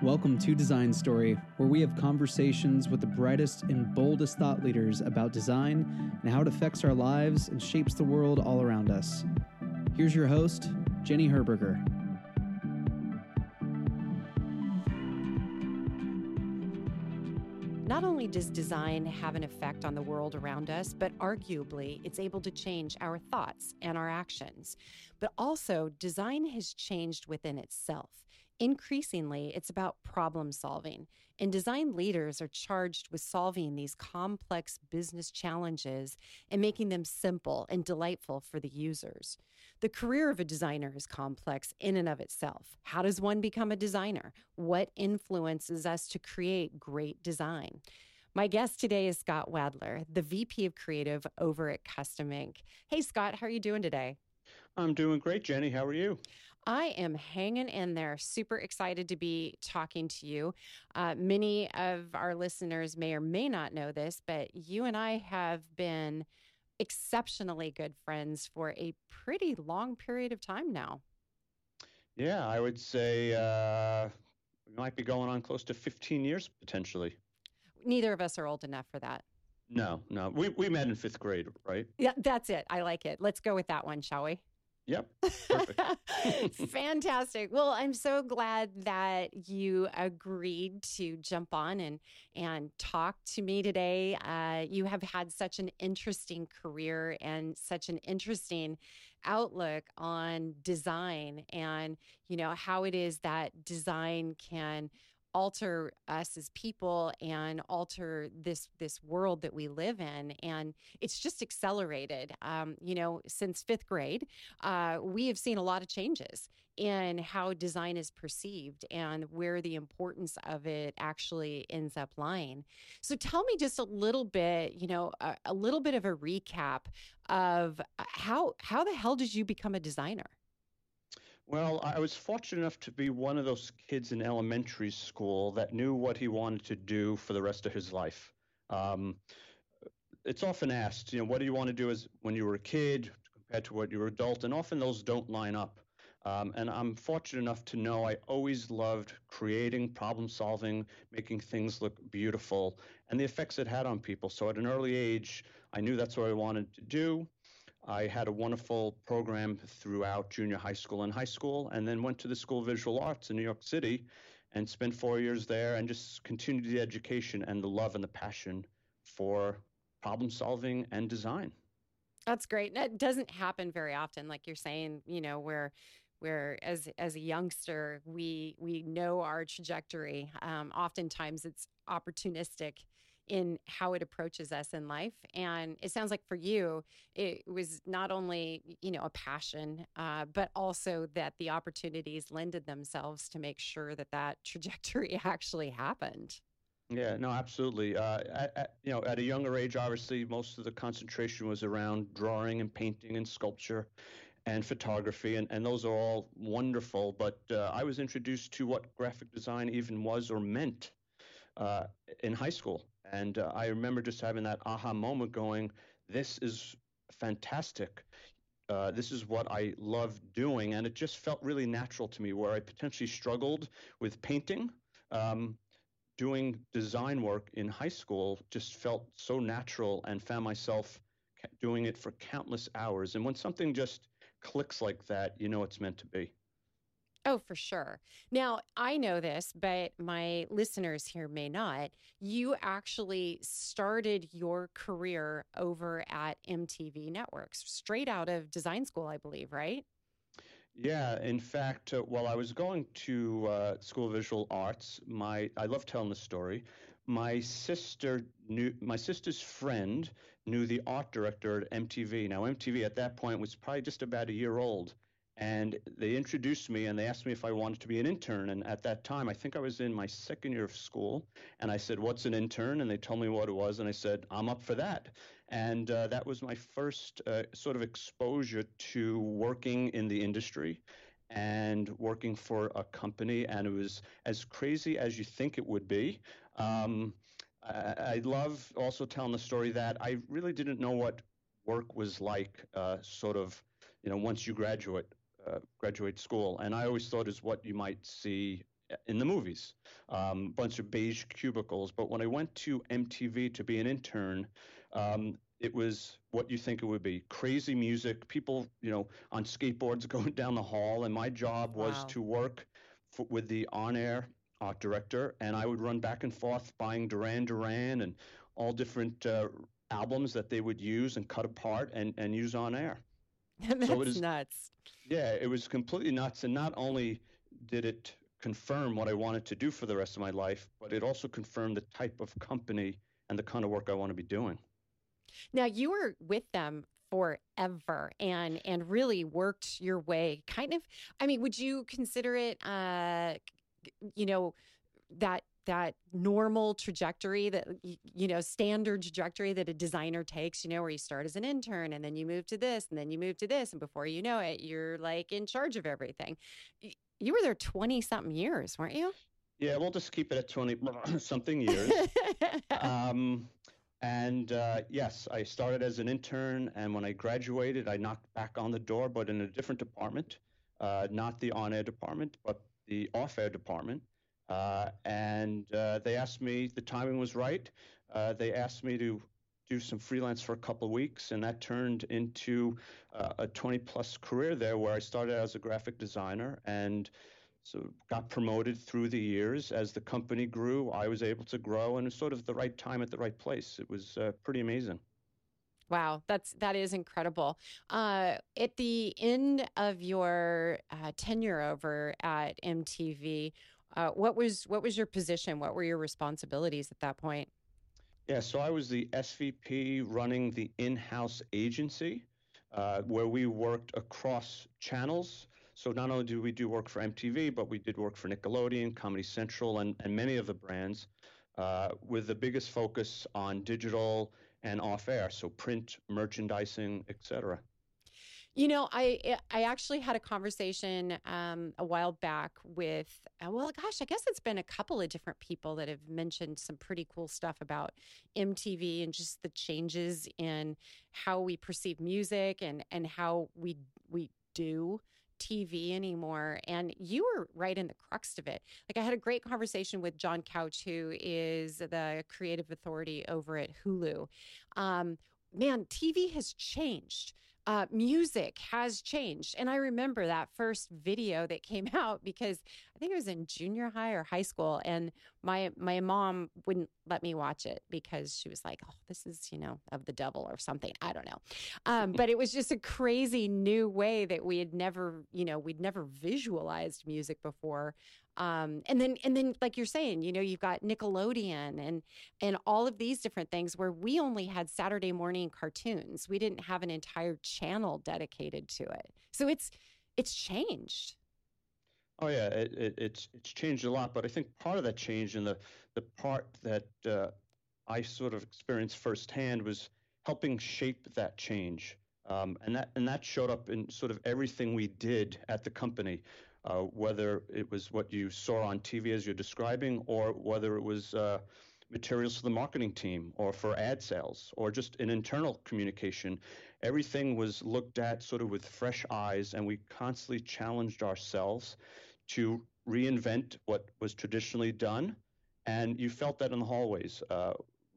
Welcome to Design Story, where we have conversations with the brightest and boldest thought leaders about design and how it affects our lives and shapes the world all around us. Here's your host, Jenny Herberger. Not only does design have an effect on the world around us, but arguably it's able to change our thoughts and our actions. But also, design has changed within itself. Increasingly, it's about problem solving, and design leaders are charged with solving these complex business challenges and making them simple and delightful for the users. The career of a designer is complex in and of itself. How does one become a designer? What influences us to create great design? My guest today is Scott Wadler, the VP of Creative over at Custom Ink. Hey, Scott, how are you doing today? I'm doing great, Jenny. How are you? I am hanging in there. Super excited to be talking to you. Uh, many of our listeners may or may not know this, but you and I have been exceptionally good friends for a pretty long period of time now. Yeah, I would say uh, we might be going on close to 15 years potentially. Neither of us are old enough for that. No, no. We, we met in fifth grade, right? Yeah, that's it. I like it. Let's go with that one, shall we? Yep. Fantastic. Well, I'm so glad that you agreed to jump on and and talk to me today. Uh, you have had such an interesting career and such an interesting outlook on design and you know how it is that design can alter us as people and alter this this world that we live in and it's just accelerated. Um, you know since fifth grade uh, we have seen a lot of changes in how design is perceived and where the importance of it actually ends up lying. So tell me just a little bit you know a, a little bit of a recap of how how the hell did you become a designer well, I was fortunate enough to be one of those kids in elementary school that knew what he wanted to do for the rest of his life. Um, it's often asked, you know, what do you want to do as when you were a kid compared to what you were adult, and often those don't line up. Um, and I'm fortunate enough to know I always loved creating, problem solving, making things look beautiful, and the effects it had on people. So at an early age, I knew that's what I wanted to do. I had a wonderful program throughout junior high school and high school, and then went to the School of Visual Arts in New York City and spent four years there and just continued the education and the love and the passion for problem solving and design. That's great. That doesn't happen very often, like you're saying, you know, where where as as a youngster we we know our trajectory. Um, oftentimes it's opportunistic in how it approaches us in life. And it sounds like for you, it was not only you know a passion, uh, but also that the opportunities lended themselves to make sure that that trajectory actually happened. Yeah, no, absolutely. Uh, at, at, you know, at a younger age, obviously, most of the concentration was around drawing and painting and sculpture and photography, and, and those are all wonderful. But uh, I was introduced to what graphic design even was or meant uh, in high school. And uh, I remember just having that aha moment going, this is fantastic. Uh, this is what I love doing. And it just felt really natural to me where I potentially struggled with painting. Um, doing design work in high school just felt so natural and found myself doing it for countless hours. And when something just clicks like that, you know it's meant to be. Oh, for sure. Now, I know this, but my listeners here may not. You actually started your career over at MTV Networks, straight out of design school, I believe, right? Yeah, in fact, uh, while I was going to uh, School of Visual Arts, my I love telling the story. My sister knew my sister's friend knew the art director at MTV. Now, MTV at that point was probably just about a year old, and they introduced me and they asked me if I wanted to be an intern. And at that time, I think I was in my second year of school. And I said, What's an intern? And they told me what it was. And I said, I'm up for that. And uh, that was my first uh, sort of exposure to working in the industry and working for a company. And it was as crazy as you think it would be. Um, I, I love also telling the story that I really didn't know what work was like, uh, sort of, you know, once you graduate uh, graduate school. And I always thought is what you might see in the movies, um, bunch of beige cubicles. But when I went to MTV to be an intern, um, it was what you think it would be crazy music, people, you know, on skateboards going down the hall. And my job was Wow. to work for, with the on air art director, and I would run back and forth buying Duran Duran and all different uh, albums that they would use and cut apart and, and use on air. That's it is- nuts. Yeah, it was completely nuts. And not only did it confirm what I wanted to do for the rest of my life, but it also confirmed the type of company and the kind of work I want to be doing. Now you were with them forever and and really worked your way kind of I mean would you consider it uh you know that that normal trajectory that you know standard trajectory that a designer takes you know where you start as an intern and then you move to this and then you move to this and before you know it you're like in charge of everything you were there 20 something years weren't you Yeah, we'll just keep it at 20 something years. um, and uh, yes, I started as an intern, and when I graduated, I knocked back on the door, but in a different department, uh, not the on-air department, but the off-air department. Uh, and uh, they asked me, the timing was right. Uh, they asked me to do some freelance for a couple of weeks, and that turned into uh, a 20-plus career there, where I started as a graphic designer and so got promoted through the years as the company grew. I was able to grow, and it was sort of the right time at the right place. It was uh, pretty amazing. Wow, that's that is incredible. Uh, at the end of your tenure over at MTV, uh, what was what was your position? What were your responsibilities at that point? Yeah, so I was the SVP running the in-house agency, uh, where we worked across channels. So not only did we do work for MTV, but we did work for Nickelodeon, Comedy Central, and, and many of the brands, uh, with the biggest focus on digital and off-air, so print, merchandising, etc. You know, I eh, I actually had a conversation um, a while back with uh, well, gosh, I guess it's been a couple of different people that have mentioned some pretty cool stuff about MTV and just the changes in how we perceive music and and how we we do TV anymore. And you were right in the crux of it. Like I had a great conversation with John Couch, who is the creative authority over at Hulu. Um, man, TV has changed uh, music has changed. And I remember that first video that came out because I think it was in junior high or high school. And my my mom wouldn't let me watch it because she was like, oh, this is, you know, of the devil or something. I don't know. Um, but it was just a crazy new way that we had never, you know, we'd never visualized music before. Um, and then and then like you're saying, you know, you've got Nickelodeon and and all of these different things where we only had Saturday morning cartoons. We didn't have an entire channel dedicated to it. So it's it's changed. Oh yeah, it, it, it's it's changed a lot, but I think part of that change and the the part that uh, I sort of experienced firsthand was helping shape that change, um, and that and that showed up in sort of everything we did at the company, uh, whether it was what you saw on TV as you're describing, or whether it was uh, materials for the marketing team, or for ad sales, or just an internal communication. Everything was looked at sort of with fresh eyes, and we constantly challenged ourselves to reinvent what was traditionally done. And you felt that in the hallways, uh,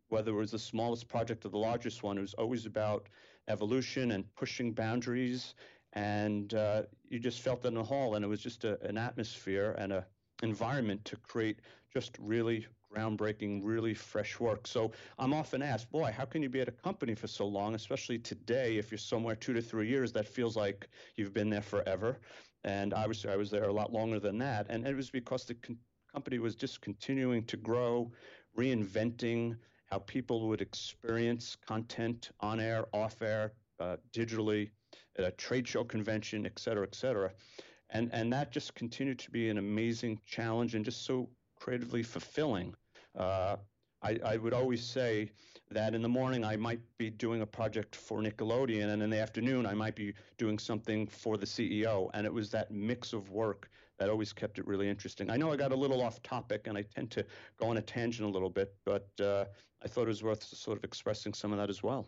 whether it was the smallest project or the largest one, it was always about evolution and pushing boundaries. And uh, you just felt in the hall, and it was just a, an atmosphere and a environment to create just really groundbreaking, really fresh work. So I'm often asked, boy, how can you be at a company for so long, especially today? If you're somewhere two to three years, that feels like you've been there forever. And obviously, I was there a lot longer than that. And it was because the con- company was just continuing to grow, reinventing how people would experience content on air, off air, uh, digitally, at a trade show convention, et cetera, et cetera. And, and that just continued to be an amazing challenge and just so creatively fulfilling. Uh, I, I would always say that in the morning I might be doing a project for Nickelodeon, and in the afternoon I might be doing something for the CEO. And it was that mix of work that always kept it really interesting. I know I got a little off topic, and I tend to go on a tangent a little bit, but uh, I thought it was worth sort of expressing some of that as well.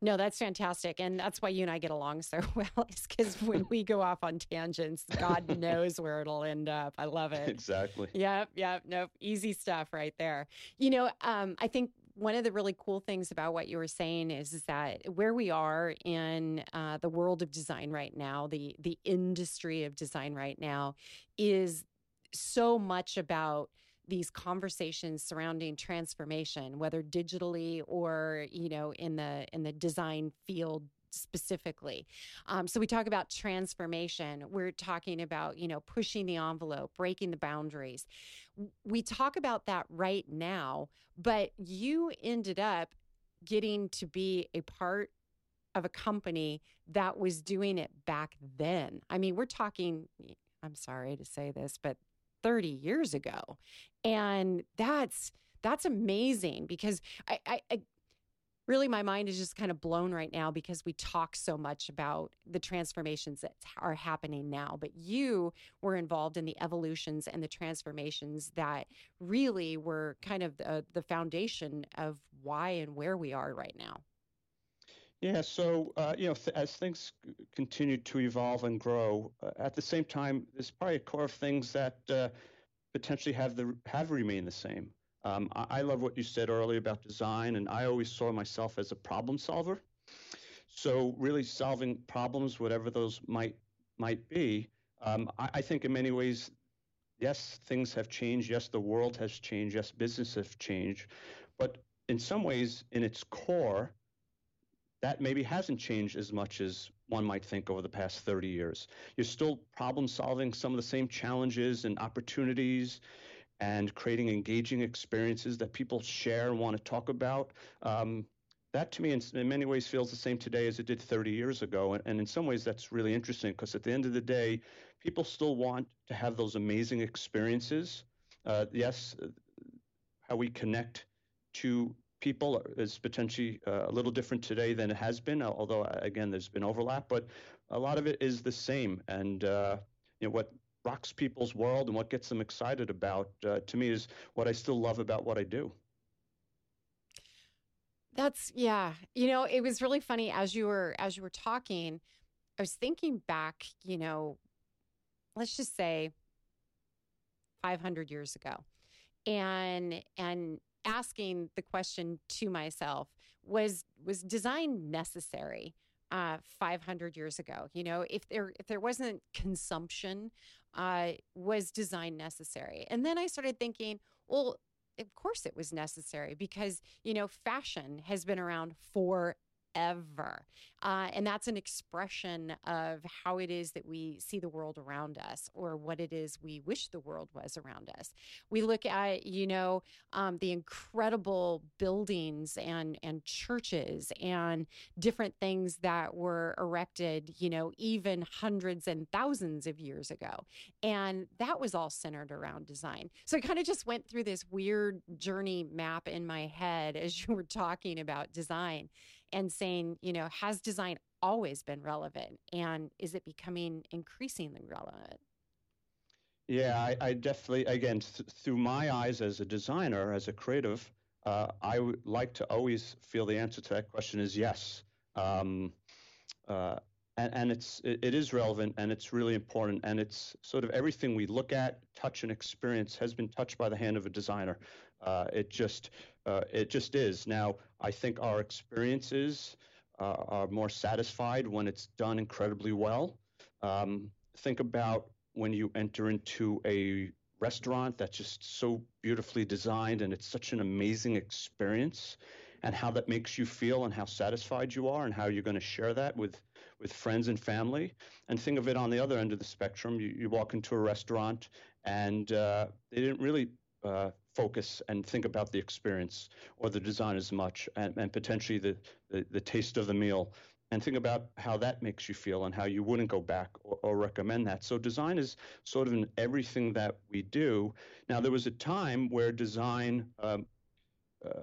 No, that's fantastic. And that's why you and I get along so well, is because when we go off on tangents, God knows where it'll end up. I love it. Exactly. Yep. Yep. Nope. Easy stuff right there. You know, um, I think one of the really cool things about what you were saying is, is that where we are in uh, the world of design right now, the the industry of design right now, is so much about these conversations surrounding transformation whether digitally or you know in the in the design field specifically. Um, so we talk about transformation. We're talking about you know pushing the envelope breaking the boundaries. We talk about that right now but you ended up getting to be a part of a company that was doing it back then. I mean we're talking i'm sorry to say this but 30 years ago. And that's that's amazing because I, I, I really my mind is just kind of blown right now because we talk so much about the transformations that are happening now but you were involved in the evolutions and the transformations that really were kind of the, the foundation of why and where we are right now yeah, so uh, you know, th- as things continue to evolve and grow, uh, at the same time, there's probably a core of things that uh, potentially have the have remained the same. Um, I, I, love what you said earlier about design, and I always saw myself as a problem solver. So really solving problems, whatever those might might be, um, I, I think in many ways, yes, things have changed. Yes, the world has changed. Yes, business has changed, but in some ways, in its core that maybe hasn't changed as much as one might think over the past 30 years. You're still problem solving some of the same challenges and opportunities and creating engaging experiences that people share and want to talk about. Um, that to me, in, in, many ways, feels the same today as it did 30 years ago. And, and in some ways, that's really interesting because at the end of the day, people still want to have those amazing experiences. Uh, yes, how we connect to people is potentially uh, a little different today than it has been, although uh, again there's been overlap, but a lot of it is the same. And uh, you know what rocks people's world and what gets them excited about uh, to me is what I still love about what I do. That's yeah. You know, it was really funny as you were as you were talking. I was thinking back. You know, let's just say 500 years ago, and and asking the question to myself was was design necessary uh, 500 years ago? You know if there if there wasn't consumption uh, was design necessary? And then i started thinking well of course it was necessary because you know fashion has been around for ever. Uh, and that's an expression of how it is that we see the world around us or what it is we wish the world was around us. We look at, you know, um, the incredible buildings and, and churches and different things that were erected, you know, even hundreds and thousands of years ago. And that was all centered around design. So I kind of just went through this weird journey map in my head as you were talking about design and saying, you know, has design always been relevant and is it becoming increasingly relevant? Yeah, I, I definitely, again, th- through my eyes as a designer, as a creative, uh, I would like to always feel the answer to that question is yes. Um, uh, and, and it's it, it is relevant and it's really important and it's sort of everything we look at, touch, and experience has been touched by the hand of a designer. Uh, it just uh, it just is. Now, I think our experiences uh, are more satisfied when it's done incredibly well. Um, think about when you enter into a restaurant that's just so beautifully designed and it's such an amazing experience and how that makes you feel and how satisfied you are and how you're going to share that with with friends and family and think of it on the other end of the spectrum you, you walk into a restaurant and uh, they didn't really uh, focus and think about the experience or the design as much and, and potentially the, the, the, taste of the meal and think about how that makes you feel and how you wouldn't go back or, or recommend that. So design is sort of in everything that we do. Now, there was a time where design, um, uh,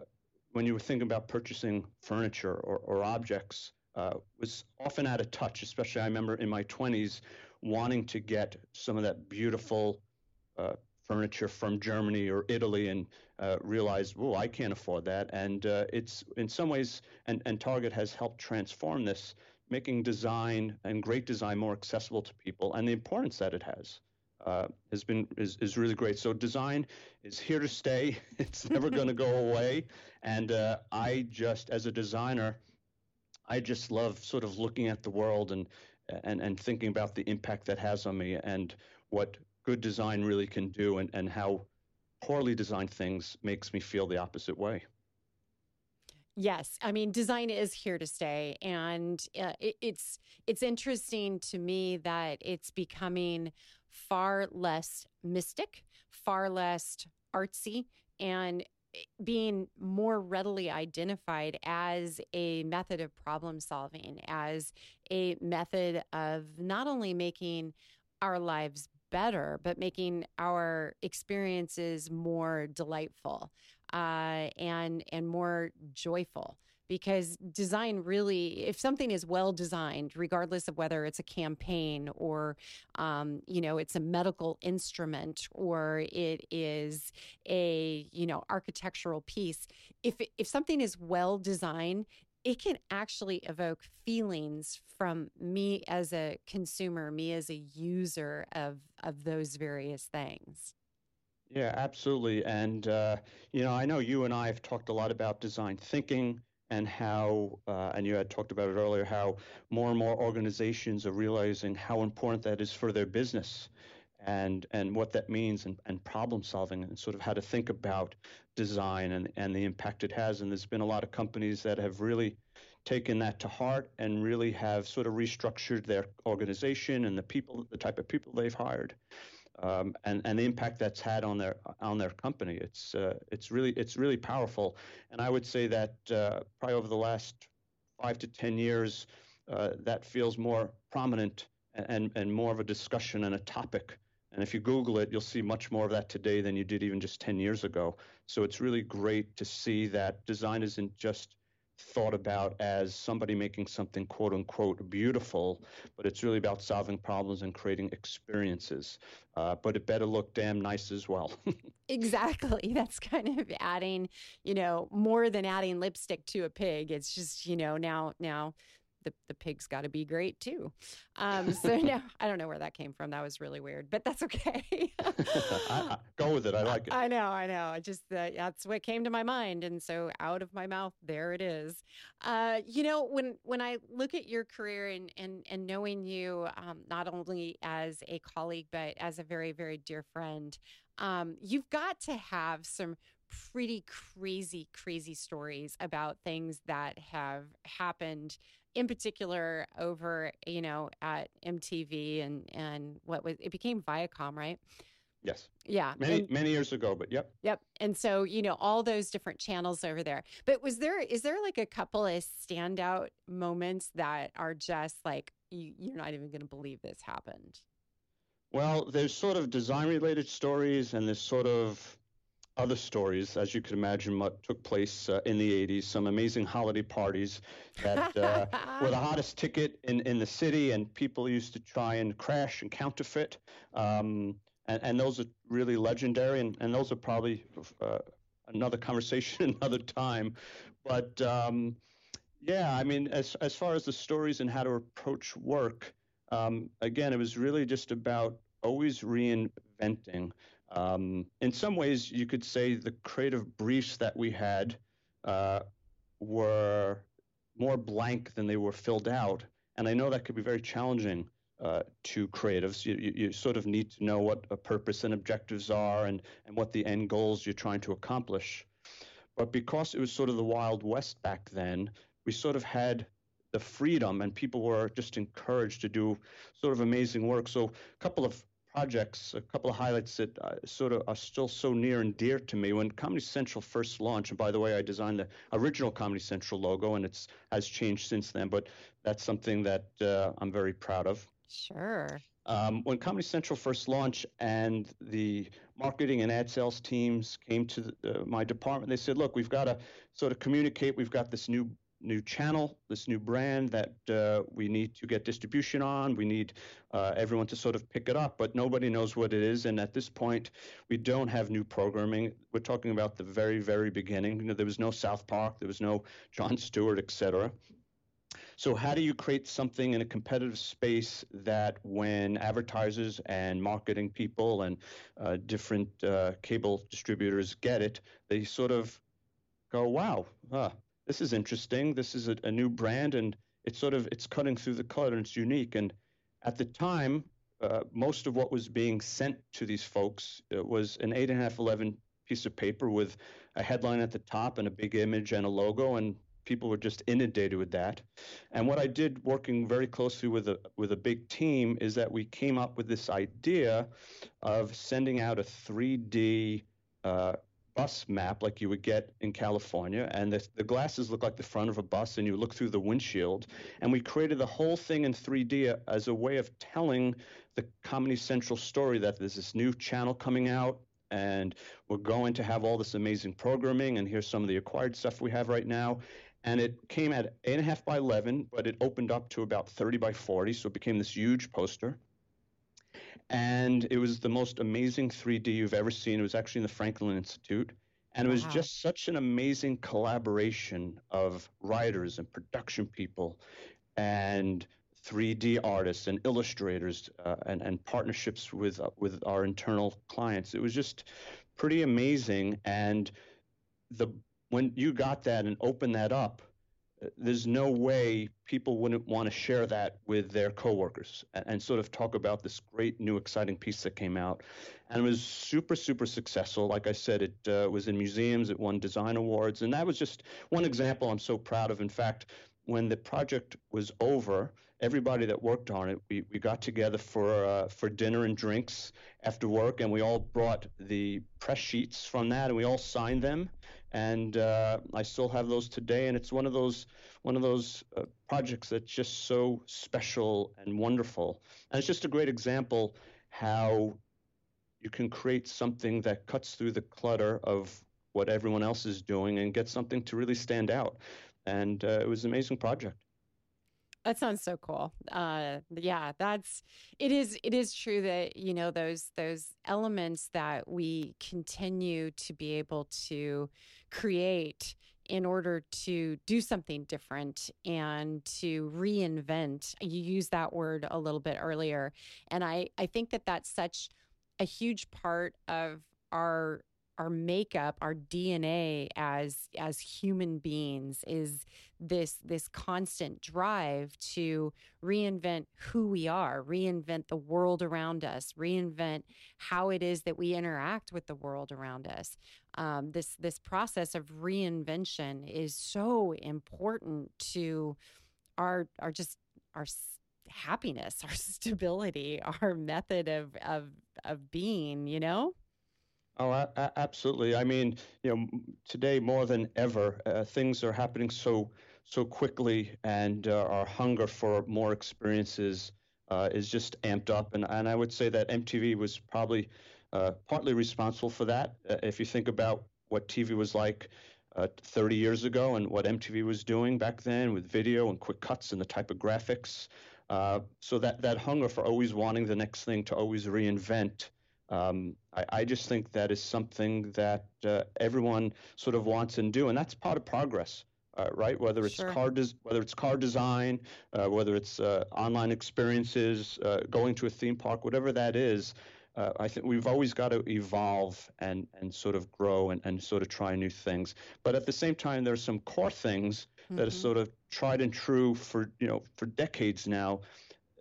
when you were thinking about purchasing furniture or, or objects, uh, was often out of touch, especially I remember in my 20s wanting to get some of that beautiful uh, furniture from Germany or Italy and uh, realized, oh, I can't afford that. And uh, it's in some ways, and, and Target has helped transform this, making design and great design more accessible to people and the importance that it has. Uh, has been is, is really great. So design is here to stay. It's never going to go away. And uh, I just, as a designer, I just love sort of looking at the world and and and thinking about the impact that has on me and what good design really can do and, and how poorly designed things makes me feel the opposite way. Yes, I mean design is here to stay, and uh, it, it's it's interesting to me that it's becoming far less mystic, far less artsy, and being more readily identified as a method of problem solving, as a method of not only making our lives better, but making our experiences more delightful uh, and and more joyful. Because design really, if something is well designed, regardless of whether it's a campaign or, um, you know, it's a medical instrument or it is a, you know, architectural piece, if if something is well designed, it can actually evoke feelings from me as a consumer, me as a user of of those various things. Yeah, absolutely. And uh, you know, I know you and I have talked a lot about design thinking and how, uh, and you had talked about it earlier, how more and more organizations are realizing how important that is for their business and and what that means and, and problem solving and sort of how to think about design and, and the impact it has. And there's been a lot of companies that have really taken that to heart and really have sort of restructured their organization and the people, the type of people they've hired. Um, and and the impact that's had on their on their company. It's uh, it's really it's really powerful, and I would say that uh, probably over the last five to ten years, uh, that feels more prominent and and more of a discussion and a topic and if you Google it, you'll see much more of that today than you did even just 10 years ago. So it's really great to see that design isn't just thought about as somebody making something quote unquote beautiful, but it's really about solving problems and creating experiences. Uh, but it better look damn nice as well. exactly. That's kind of adding, you know, more than adding lipstick to a pig. It's just, you know, now, now the, the pig's got to be great too. Um, so now I don't know where that came from. That was really weird, but that's okay. I, I, go with it. I like it. I know. I know. I just uh, that's what came to my mind, and so out of my mouth, there it is. Uh, you know, when when I look at your career and and and knowing you um, not only as a colleague but as a very very dear friend, um, you've got to have some pretty crazy, crazy stories about things that have happened in particular over, you know, at MTV and and what was it became Viacom, right? Yes. Yeah. Many and, many years ago, but yep. Yep. And so, you know, all those different channels over there. But was there is there like a couple of standout moments that are just like you, you're not even going to believe this happened? Well, there's sort of design related stories and there's sort of other stories, as you can imagine, what took place uh, in the 80s. Some amazing holiday parties that uh, were the hottest ticket in, in the city, and people used to try and crash and counterfeit. Um, and, and those are really legendary, and, and those are probably uh, another conversation another time. But um, yeah, I mean, as, as far as the stories and how to approach work, um, again, it was really just about always reinventing. Um, in some ways, you could say the creative briefs that we had uh, were more blank than they were filled out. And I know that could be very challenging uh, to creatives. You, you, you, sort of need to know what a purpose and objectives are and, and what the end goals you're trying to accomplish. But because it was sort of the Wild West back then, we sort of had the freedom and people were just encouraged to do sort of amazing work. So a couple of projects, a couple of highlights that uh, sort of are still so near and dear to me. When Comedy Central first launched, and by the way, I designed the original Comedy Central logo, and it's has changed since then. But that's something that uh, I'm very proud of. Sure. Um, when Comedy Central first launched, and the marketing and ad sales teams came to the, uh, my department, they said, "Look, we've got to sort of communicate. We've got this new new channel, this new brand that uh, we need to get distribution on. We need uh, everyone to sort of pick it up, but nobody knows what it is. And at this point, we don't have new programming. We're talking about the very, very beginning. You know, there was no South Park, there was no Jon Stewart, etc. So, how do you create something in a competitive space that when advertisers and marketing people and uh, different uh, cable distributors get it, they sort of go, "Wow, huh, this is interesting. This is a, a, new brand, and it's sort of it's cutting through the clutter. And it's unique." And at the time, uh, most of what was being sent to these folks uh, was an eight and a half, eleven piece of paper with a headline at the top and a big image and a logo, and people were just inundated with that. And what I did working very closely with a with a big team is that we came up with this idea of sending out a 3D uh, bus map like you would get in California, and the, the glasses look like the front of a bus, and you look through the windshield. And we created the whole thing in 3D as a way of telling the Comedy Central story that there's this new channel coming out and we're going to have all this amazing programming and here's some of the acquired stuff we have right now and it came at eight and a half by 11, but it opened up to about 30 by 40, so it became this huge poster. And it was the most amazing 3D you've ever seen. It was actually in the Franklin Institute. And it was wow. just such an amazing collaboration of writers and production people and 3D artists and illustrators uh, and, and partnerships with, uh, with our internal clients. It was just pretty amazing. And the when you got that and opened that up, there's no way people wouldn't want to share that with their coworkers and, and, sort of talk about this great new exciting piece that came out. And it was super super successful. Like i said it uh, was in museums it won design awards and that was just one example i'm so proud of. In fact when the project was over everybody that worked on it we, we got together for uh, for dinner and drinks after work and we all brought the press sheets from that and we all signed them and uh, I still have those today. And it's one of those one of those uh, projects that's just so special and wonderful. And it's just a great example how you can create something that cuts through the clutter of what everyone else is doing and get something to really stand out. And uh, it was an amazing project. That sounds so cool. Uh, yeah, that's it is it is true that you know those those elements that we continue to be able to create in order to do something different and to reinvent. You used that word a little bit earlier, and I I think that that's such a huge part of our our makeup our dna as as human beings is this this constant drive to reinvent who we are reinvent the world around us reinvent how it is that we interact with the world around us. Um, this this process of reinvention is so important to our our just our happiness our stability our method of of of being you know Oh, a- absolutely. I mean, you know, today more than ever, uh, things are happening so so quickly, and uh, our hunger for more experiences uh, is just amped up. And and I would say that MTV was probably uh, partly responsible for that. Uh, if you think about what TV was like. Uh, 30 years ago, and what MTV was doing back then with video and quick cuts and the type of graphics, so that that hunger for always wanting the next thing to always reinvent um, I, I, just think that is something that uh, everyone sort of wants and do, and that's part of progress, uh, right? Whether it's sure. car des- whether it's car design, uh, whether it's uh, online experiences, uh, going to a theme park, whatever that is. Uh, I think we've always got to evolve and, and sort of grow and, and sort of try new things. But at the same time, there are some core things mm-hmm. that are sort of tried and true for you know for decades now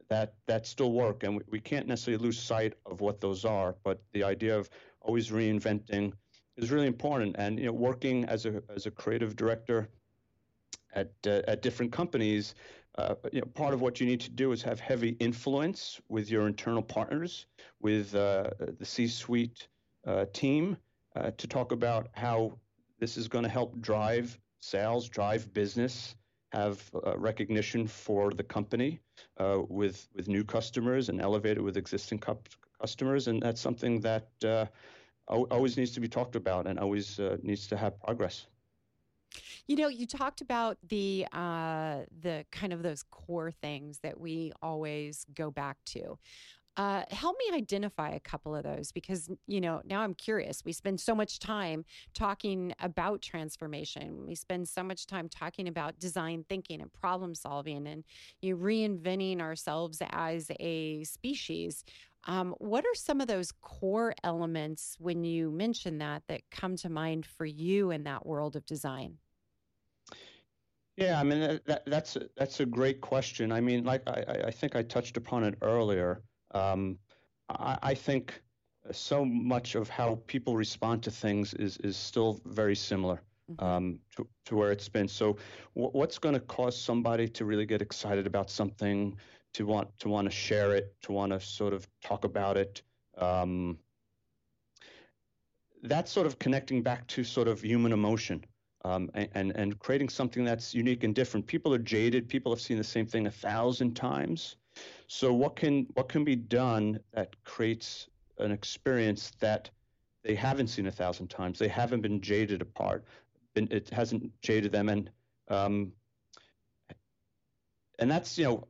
that that still work, and we, we can't necessarily lose sight of what those are. But the idea of always reinventing is really important, and you know, working as a as a creative director at uh, at different companies. Uh, you know, part of what you need to do is have heavy influence with your internal partners, with uh, the C-suite uh, team, uh, to talk about how this is going to help drive sales, drive business, have uh, recognition for the company uh, with with new customers and elevate it with existing cu- customers, and that's something that uh, always needs to be talked about and always uh, needs to have progress. You know, you talked about the uh, the kind of those core things that we always go back to. Uh, help me identify a couple of those because you know now I'm curious. We spend so much time talking about transformation. We spend so much time talking about design thinking and problem solving, and you know, reinventing ourselves as a species. Um, what are some of those core elements when you mention that that come to mind for you in that world of design? Yeah, I mean that, that's a, that's a great question. I mean, like I, I think I touched upon it earlier. Um, I, I, think so much of how people respond to things is is still very similar mm-hmm. um, to to where it's been. So, w- what's going to cause somebody to really get excited about something? to want to want to share it, to want to sort of talk about it. Um, that's sort of connecting back to sort of human emotion um, and, and, and creating something that's unique and different. People are jaded. People have seen the same thing a thousand times. So what can what can be done that creates an experience that they haven't seen a thousand times? They haven't been jaded apart. It hasn't jaded them, and um, and that's you know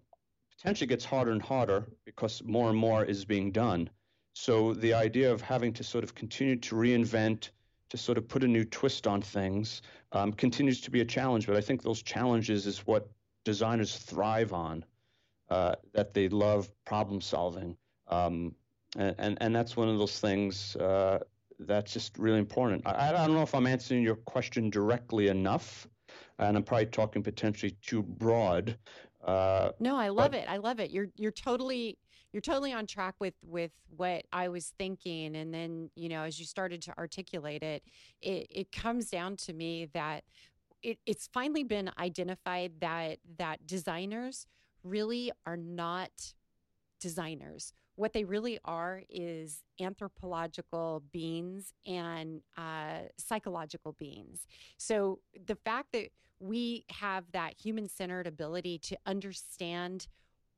potentially gets harder and harder because more and more is being done. So the idea of having to sort of continue to reinvent, to sort of put a new twist on things, um, continues to be a challenge. But I think those challenges is what designers thrive on. Uh, that they love problem solving, um, and, and, and that's one of those things uh, that's just really important. I, I don't know if I'm answering your question directly enough, and I'm probably talking potentially too broad. Uh, no, I love but, it. I love it. You're you're totally you're totally on track with with what I was thinking, and then you know as you started to articulate it, it it comes down to me that it, it's finally been identified that that designers really are not designers. What they really are is anthropological beings and uh, psychological beings. So the fact that we have that human centered ability to understand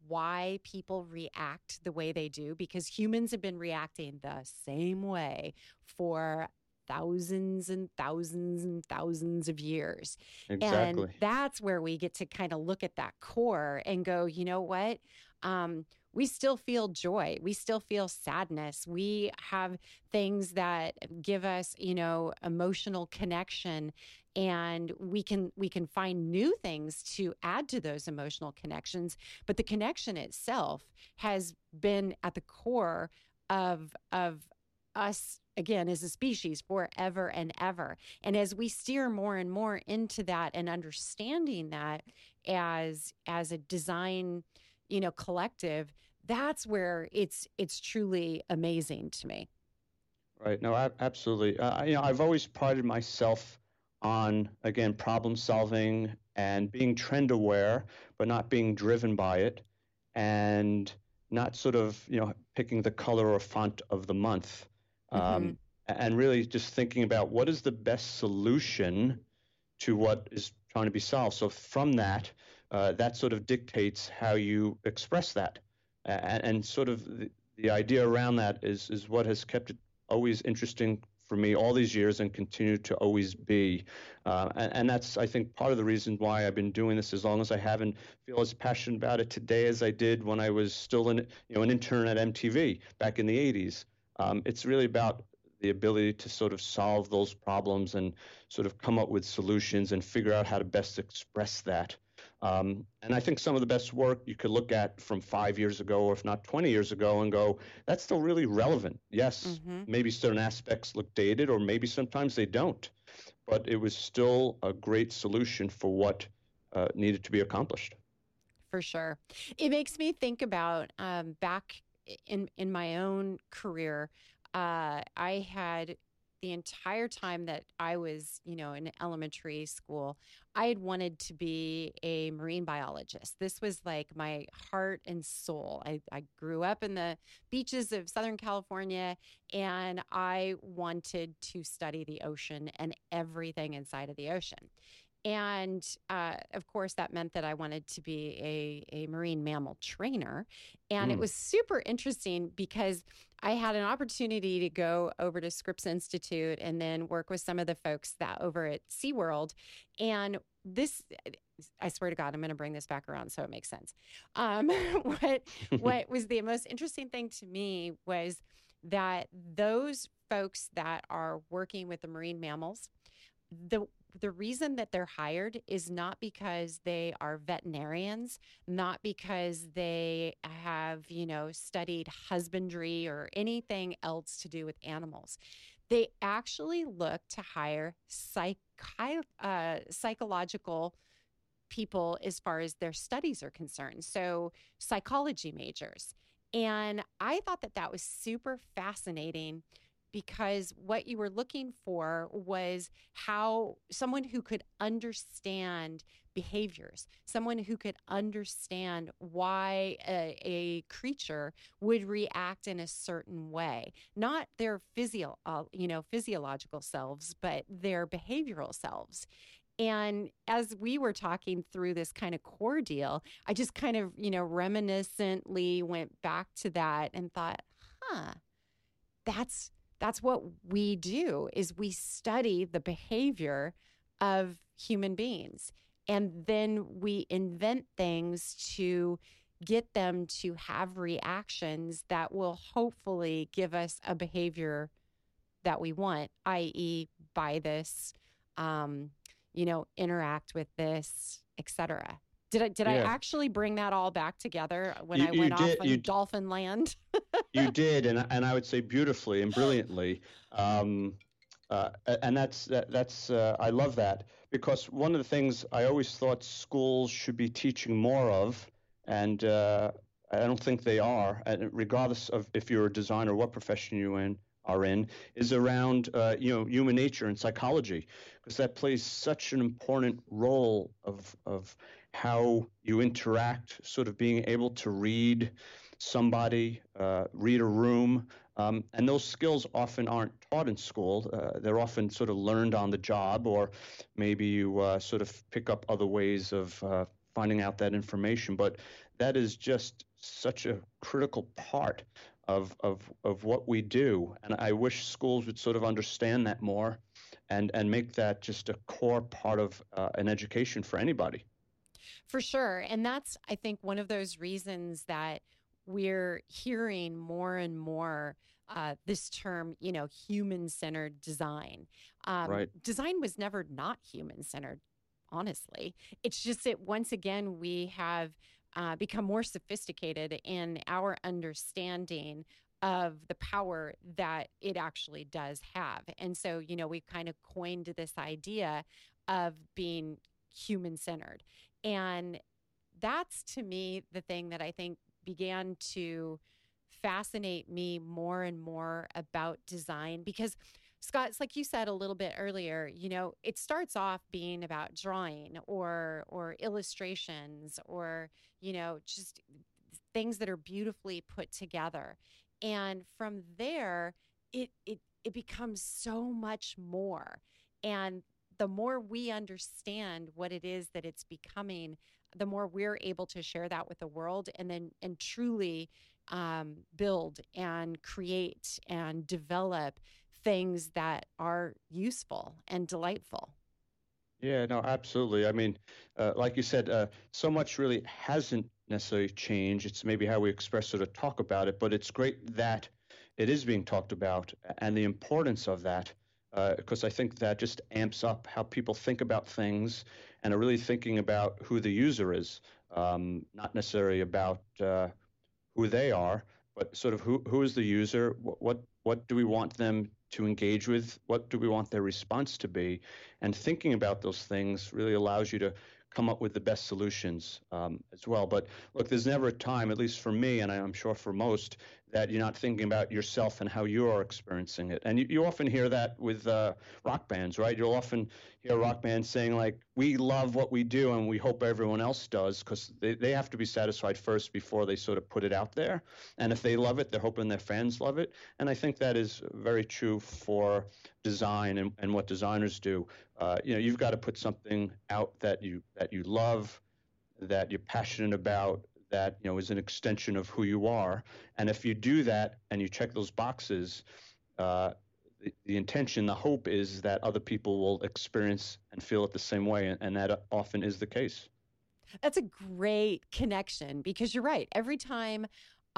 why people react the way they do because humans have been reacting the same way for thousands and thousands and thousands of years. Exactly. And that's where we get to kind of look at that core and go, you know what? Um, we still feel joy. We still feel sadness. We have things that give us, you know, emotional connection and we can we can find new things to add to those emotional connections, but the connection itself has been at the core of of us again as a species forever and ever. And as we steer more and more into that and understanding that as as a design, you know, collective, that's where it's it's truly amazing to me. Right. No, absolutely. Uh, you know, I've always prided myself on again problem solving and being trend aware, but not being driven by it, and not sort of you know picking the color or font of the month, um, mm-hmm. and really just thinking about what is the best solution to what is trying to be solved. So from that, uh, that sort of dictates how you express that and, and sort of the, the idea around that is is what has kept it always interesting for me all these years and continue to always be. Uh, and, and, that's, I think, part of the reason why I've been doing this as long as I have and feel as passionate about it today as I did when I was still you know, an intern at MTV back in the 80s. Um, it's really about the ability to sort of solve those problems and sort of come up with solutions and figure out how to best express that. Um, and I think some of the best work you could look at from five years ago, or if not 20 years ago, and go, that's still really relevant. Yes, mm-hmm. maybe certain aspects look dated, or maybe sometimes they don't, but it was still a great solution for what uh, needed to be accomplished. For sure. It makes me think about um, back in, in my own career. Uh, I had the entire time that I was, you know, in elementary school, I had wanted to be a marine biologist. This was like my heart and soul. I, I grew up in the beaches of Southern California and I wanted to study the ocean and everything inside of the ocean. And uh, of course, that meant that I wanted to be a, a marine mammal trainer. And mm. it was super interesting because I had an opportunity to go over to Scripps Institute and then work with some of the folks that over at SeaWorld. And this, I swear to God, I'm going to bring this back around so it makes sense. Um, what, what was the most interesting thing to me was that those folks that are working with the marine mammals, the the reason that they're hired is not because they are veterinarians, not because they have, you know, studied husbandry or anything else to do with animals. They actually look to hire psych- uh, psychological people as far as their studies are concerned. So, psychology majors. And I thought that that was super fascinating because what you were looking for was how someone who could understand behaviors, someone who could understand why a, a creature would react in a certain way, not their physio, uh, you know, physiological selves, but their behavioral selves. And as we were talking through this kind of core deal, I just kind of, you know, reminiscently went back to that and thought, huh, that's that's what we do is we study the behavior of human beings and then we invent things to get them to have reactions that will hopefully give us a behavior that we want i.e buy this um, you know interact with this etc did I did yeah. I actually bring that all back together when you, I went off on Dolphin Land? you did, and and I would say beautifully and brilliantly. Um, uh, and that's that, that's uh, I love that because one of the things I always thought schools should be teaching more of, and uh, I don't think they are, regardless of if you're a designer, what profession you in are in, is around uh, you know human nature and psychology, because that plays such an important role of of how you interact, sort of being able to read somebody, uh, read a room. Um, and those skills often aren't taught in school. Uh, they're often sort of learned on the job, or maybe you uh, sort of pick up other ways of uh, finding out that information. But that is just such a critical part of, of, of what we do. And I wish schools would sort of understand that more and, and make that just a core part of uh, an education for anybody. For sure. And that's, I think, one of those reasons that we're hearing more and more uh, this term, you know, human centered design. Um, right. Design was never not human centered, honestly. It's just that once again, we have uh, become more sophisticated in our understanding of the power that it actually does have. And so, you know, we kind of coined this idea of being human centered. And that's to me the thing that I think began to fascinate me more and more about design because Scott, it's like you said a little bit earlier, you know, it starts off being about drawing or or illustrations or, you know, just things that are beautifully put together. And from there, it it it becomes so much more. And the more we understand what it is that it's becoming, the more we're able to share that with the world and then and truly um, build and create and develop things that are useful and delightful. Yeah, no, absolutely. I mean, uh, like you said, uh, so much really hasn't necessarily changed. It's maybe how we express it or talk about it, but it's great that it is being talked about and the importance of that because uh, I think that just amps up how people think about things and are really thinking about who the user is, um, not necessarily about uh, who they are, but sort of who who is the user, what, what what do we want them to engage with, what do we want their response to be, and thinking about those things really allows you to come up with the best solutions um, as well. But look, there's never a time, at least for me, and I'm sure for most, that you're not thinking about yourself and how you're experiencing it. And you, you often hear that with uh, rock bands, right? You'll often hear rock bands saying, like, we love what we do and we hope everyone else does because they, they have to be satisfied first before they sort of put it out there. And if they love it, they're hoping their fans love it. And I think that is very true for design and, and what designers do. Uh, you know, you've got to put something out that you that you love, that you're passionate about, that you know is an extension of who you are. And if you do that and you check those boxes, uh, the, the, intention, the hope is that other people will experience and feel it the same way, and, and that often is the case. That's a great connection because you're right. Every time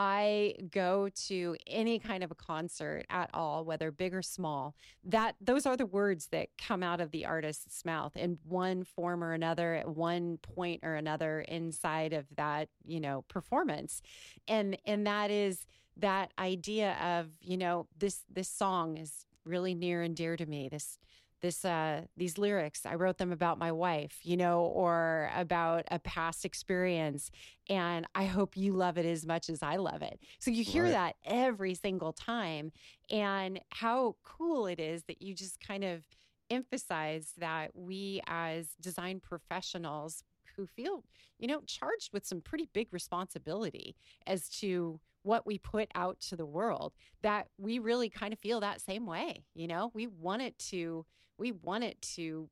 I go to any kind of a concert at all, whether big or small, that those are the words that come out of the artist's mouth in one form or another, at one point or another inside of that, you know, performance. And and that is that idea of, you know, this this song is really near and dear to me. This this uh these lyrics i wrote them about my wife you know or about a past experience and i hope you love it as much as i love it so you hear right. that every single time and how cool it is that you just kind of emphasize that we as design professionals who feel you know charged with some pretty big responsibility as to what we put out to the world that we really kind of feel that same way you know we want it to we want it to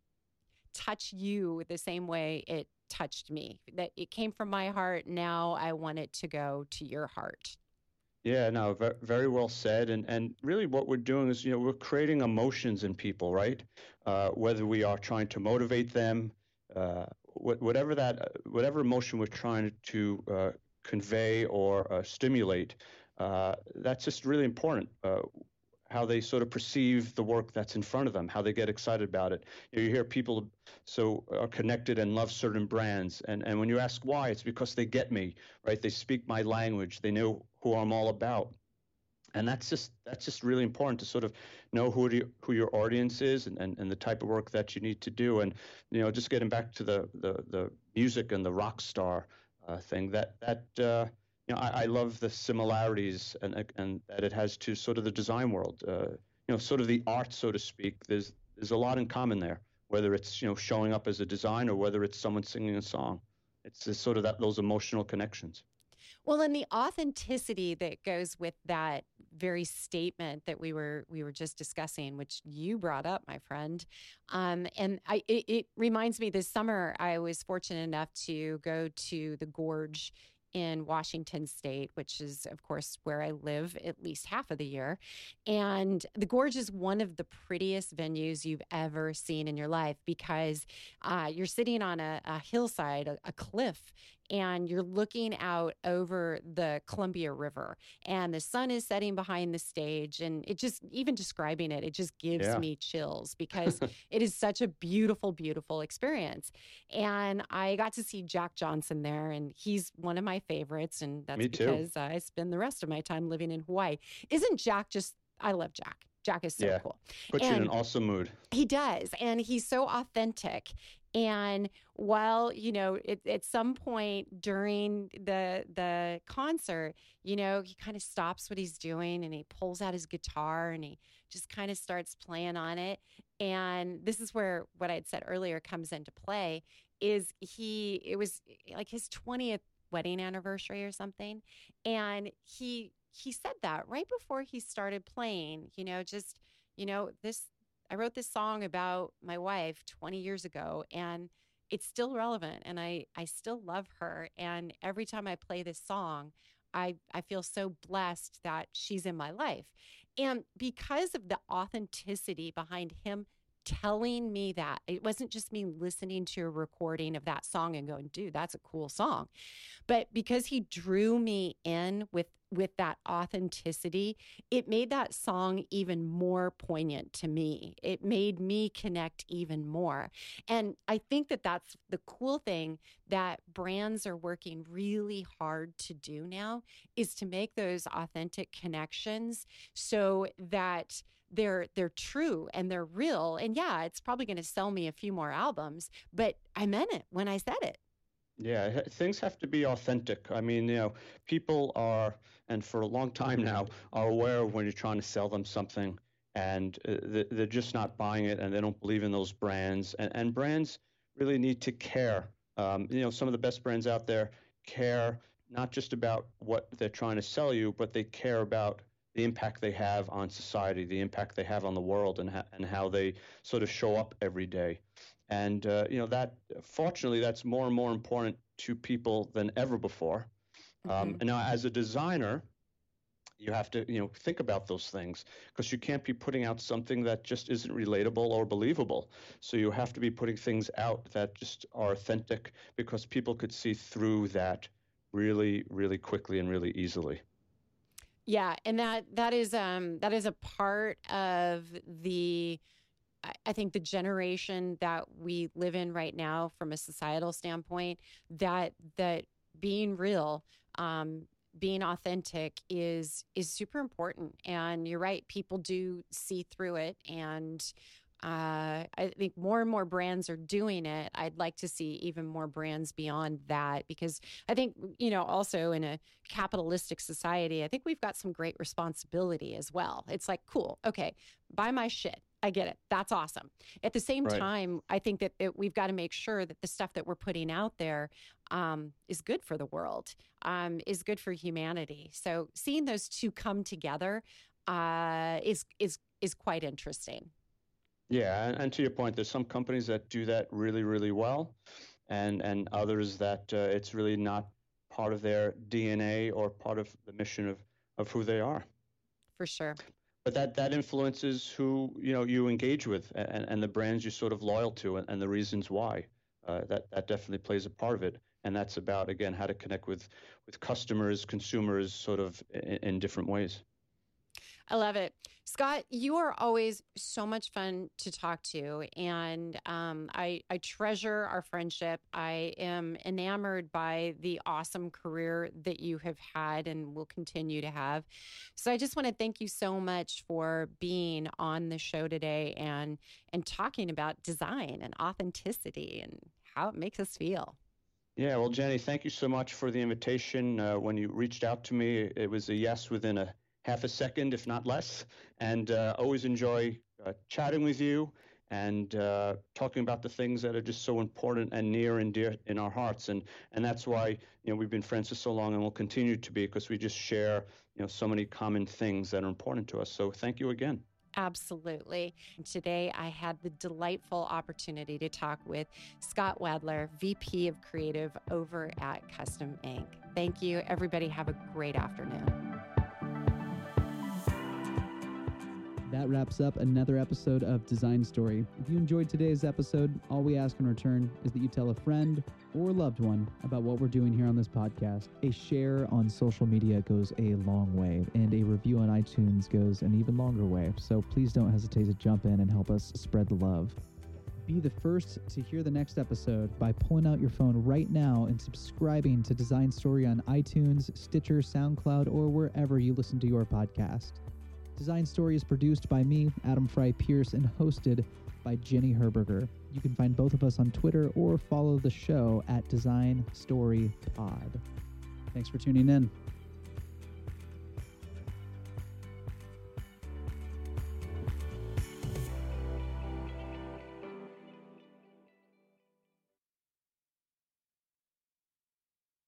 touch you the same way it touched me that it came from my heart now i want it to go to your heart. Yeah no very well said and and really what we're doing is you know we're creating emotions in people right? Uh, whether we are trying to motivate them uh, whatever that whatever emotion we're trying to uh, convey or uh, stimulate uh, that's just really important. Uh, how they sort of perceive the work that's in front of them, how they get excited about it. You, know, you hear people so are connected and love certain brands, and and when you ask why, it's because they get me, right? They speak my language, they know who I'm all about, and that's just that's just really important to sort of know who you, who your audience is and, and, and the type of work that you need to do. And you know, just getting back to the the, the music and the rock star uh, thing, that that uh, you know, I, I, love the similarities and and that it has to sort of the design world. Uh, you know, sort of the art, so to speak. There's there's a lot in common there. Whether it's you know showing up as a design or whether it's someone singing a song, it's sort of that those emotional connections. Well, and the authenticity that goes with that very statement that we were we were just discussing, which you brought up, my friend, um, and I it, it reminds me. This summer, I was fortunate enough to go to the Gorge in Washington State, which is, of course, where I live at least half of the year. And the Gorge is one of the prettiest venues you've ever seen in your life because uh, you're sitting on a, a hillside, a, a cliff, and you're looking out over the Columbia River and the sun is setting behind the stage and it just even describing it it just gives yeah. me chills because it is such a beautiful beautiful experience and I got to see Jack Johnson there and he's one of my favorites and that's because I spend the rest of my time living in Hawaii isn't Jack just I love Jack Jack is so yeah. cool. Puts and you in an awesome mood. He does. And he's so authentic. And while, you know, it, at some point during the the concert, you know, he kind of stops what he's doing and he pulls out his guitar and he just kind of starts playing on it. And this is where what I had said earlier comes into play is he it was eh, like his 20th wedding anniversary or something. And he he said that right before he started playing, you know, just, you know, this I wrote this song about my wife 20 years ago and it's still relevant and I I still love her and every time I play this song I I feel so blessed that she's in my life. And because of the authenticity behind him telling me that it wasn't just me listening to a recording of that song and going dude that's a cool song but because he drew me in with with that authenticity it made that song even more poignant to me. It made me connect even more. And i think that that's the cool thing that brands are working really hard to do now is to make those authentic connections so that they're they're true and they're real. And yeah it's probably going to sell me a few more albums but i meant it when i said it Yeah, things have to be authentic. I mean, you know, people are, and for a long time now, are aware of when you're trying to sell them something and uh, they're just not buying it and they don't believe in those brands. And, and brands really need to care. Um, you know, some of the best brands out there care not just about what they're trying to sell you, but they care about the impact they have on society, the impact they have on the world, and, ha- and how they sort of show up every day. And uh, you know that, fortunately, that's more and more important to people than ever before. Um, mm-hmm. Um, and now, as a designer, you have to you know think about those things because you can't be putting out something that just isn't relatable or believable so you have to be putting things out that just are authentic because people could see through that really really quickly and really easily yeah and that that is um that is a part of the I think the generation that we live in right now, from a societal standpoint, that that being real, um, being authentic is is super important. And you're right, people do see through it, and uh, I think more and more brands are doing it. I'd like to see even more brands beyond that because I think, you know, also in a capitalistic society, I think we've got some great responsibility as well. It's like, cool, okay, buy my shit. I get it. That's awesome. At the same right. time, I think that it, we've got to make sure that the stuff that we're putting out there um, is good for the world, um, is good for humanity. So seeing those two come together uh, is is is quite interesting. Yeah, and, and, to your point, there's some companies that do that really, really well, and and others that uh, it's really not part of their DNA or part of the mission of of who they are. For sure. But that that influences who you know you engage with and, and the brands you're sort of loyal to and, and the reasons why. Uh, that that definitely plays a part of it, and that's about again how to connect with with customers, consumers, sort of in, in different ways. I love it. Scott, you are always so much fun to talk to, and um, I, I treasure our friendship. I am enamored by the awesome career that you have had and will continue to have. So I just want to thank you so much for being on the show today and and talking about design and authenticity and how it makes us feel. Yeah, well, Jenny, thank you so much for the invitation. Uh, when you reached out to me, it was a yes within a half a second, if not less. And uh, always enjoy uh, chatting with you and uh, talking about the things that are just so important and near and dear in our hearts. And and that's why you know we've been friends for so long and will continue to be because we just share you know so many common things that are important to us. So thank you again. Absolutely. Today, I had the delightful opportunity to talk with Scott Wadler, VP of Creative over at Custom Ink. Thank you. Everybody, have a great afternoon. That wraps up another episode of Design Story. If you enjoyed today's episode, all we ask in return is that you tell a friend or loved one about what we're doing here on this podcast. A share on social media goes a long way, and a review on iTunes goes an even longer way. So please don't hesitate to jump in and help us spread the love. Be the first to hear the next episode by pulling out your phone right now and subscribing to Design Story on iTunes, Stitcher, SoundCloud, or wherever you listen to your podcast. Design Story is produced by me, Adam Fry Pierce, and hosted by Jenny Herberger. You can find both of us on Twitter or follow the show at Design Story Pod. Thanks for tuning in.